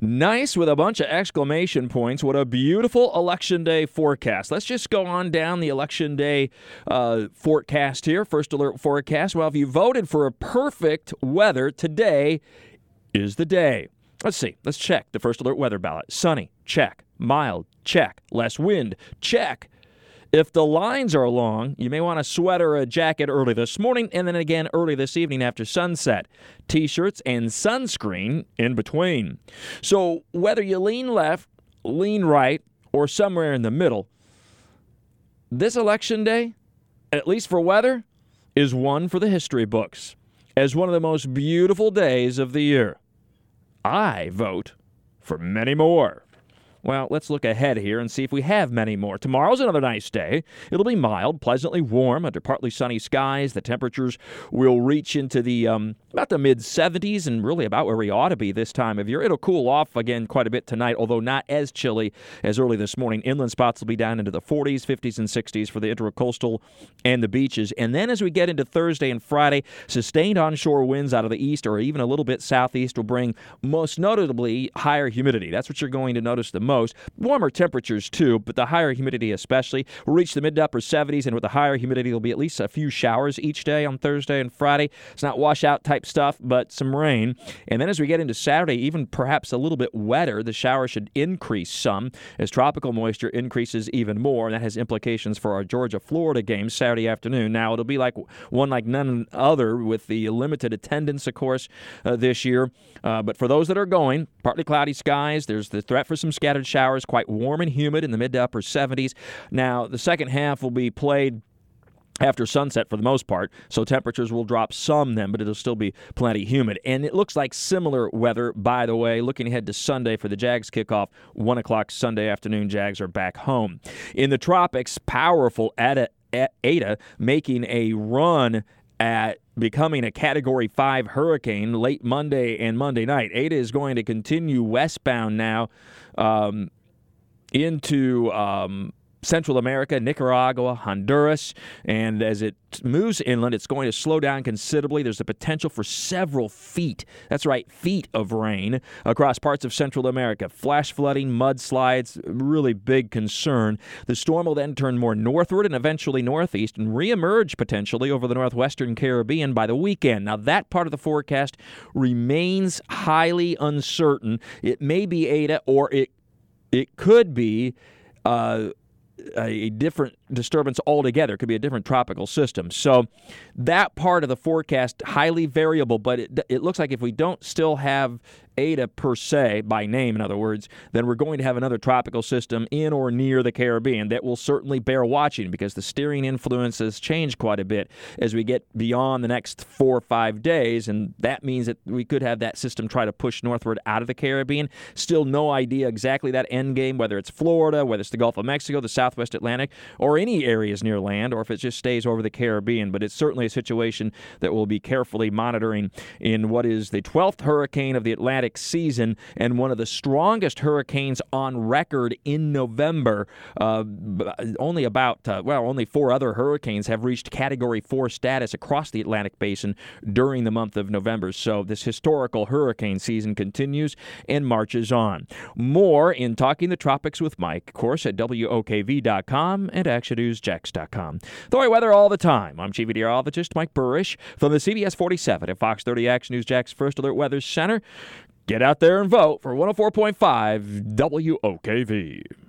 Nice with a bunch of exclamation points. What a beautiful election day forecast. Let's just go on down the election day uh, forecast here. First alert forecast. Well, if you voted for a perfect weather, today is the day. Let's see. Let's check the first alert weather ballot. Sunny, check. Mild, check. Less wind, check. If the lines are long, you may want a sweater a jacket early this morning and then again early this evening after sunset. T shirts and sunscreen in between. So, whether you lean left, lean right, or somewhere in the middle, this election day, at least for weather, is one for the history books as one of the most beautiful days of the year. I vote for many more. Well, let's look ahead here and see if we have many more. Tomorrow's another nice day. It'll be mild, pleasantly warm under partly sunny skies. The temperatures will reach into the um, about the mid 70s and really about where we ought to be this time of year. It'll cool off again quite a bit tonight, although not as chilly as early this morning. Inland spots will be down into the 40s, 50s, and 60s for the intracoastal and the beaches. And then as we get into Thursday and Friday, sustained onshore winds out of the east or even a little bit southeast will bring most notably higher humidity. That's what you're going to notice the most. Warmer temperatures too, but the higher humidity especially will reach the mid to upper 70s, and with the higher humidity, there'll be at least a few showers each day on Thursday and Friday. It's not washout type stuff, but some rain. And then as we get into Saturday, even perhaps a little bit wetter, the showers should increase some as tropical moisture increases even more, and that has implications for our Georgia Florida game Saturday afternoon. Now, it'll be like one like none other with the limited attendance, of course, uh, this year. Uh, but for those that are going, partly cloudy skies, there's the threat for some scattered showers, quite warm and humid in the mid to upper 70s. Now, the second half will be played after sunset for the most part, so temperatures will drop some then, but it'll still be plenty humid. And it looks like similar weather, by the way, looking ahead to Sunday for the Jags kickoff, 1 o'clock Sunday afternoon. Jags are back home. In the tropics, powerful Eta, Eta making a run at becoming a Category 5 hurricane late Monday and Monday night. Eta is going to continue westbound now um, into um, Central America, Nicaragua, Honduras, and as it moves inland, it's going to slow down considerably. There's the potential for several feet, that's right, feet of rain across parts of Central America. Flash flooding, mudslides, really big concern. The storm will then turn more northward and eventually northeast and reemerge potentially over the northwestern Caribbean by the weekend. Now, that part of the forecast remains highly uncertain. It may be Eta or it it could be uh, a different disturbance altogether. It could be a different tropical system. So that part of the forecast highly variable, but it, it looks like if we don't still have Eta per se, by name, in other words, then we're going to have another tropical system in or near the Caribbean that will certainly bear watching because the steering influences change quite a bit as we get beyond the next four or five days. And that means that we could have that system try to push northward out of the Caribbean. Still no idea exactly that end game, whether it's Florida, whether it's the Gulf of Mexico, the Southwest Atlantic, or any areas near land, or if it just stays over the Caribbean. But it's certainly a situation that we'll be carefully monitoring in what is the 12th hurricane of the Atlantic season and one of the strongest hurricanes on record in November. Uh, only about, uh, well, only four other hurricanes have reached Category 4 status across the Atlantic basin during the month of November. So this historical hurricane season continues and marches on. More in Talking the Tropics with Mike, of course, at WOKV.com and ActionNewsJax.com. Thorny weather all the time. I'm Chief Meteorologist Mike Buresh from the CBS 47 at Fox 30 Action News Jax First Alert Weather Center. Get out there and vote for 104.5 WOKV.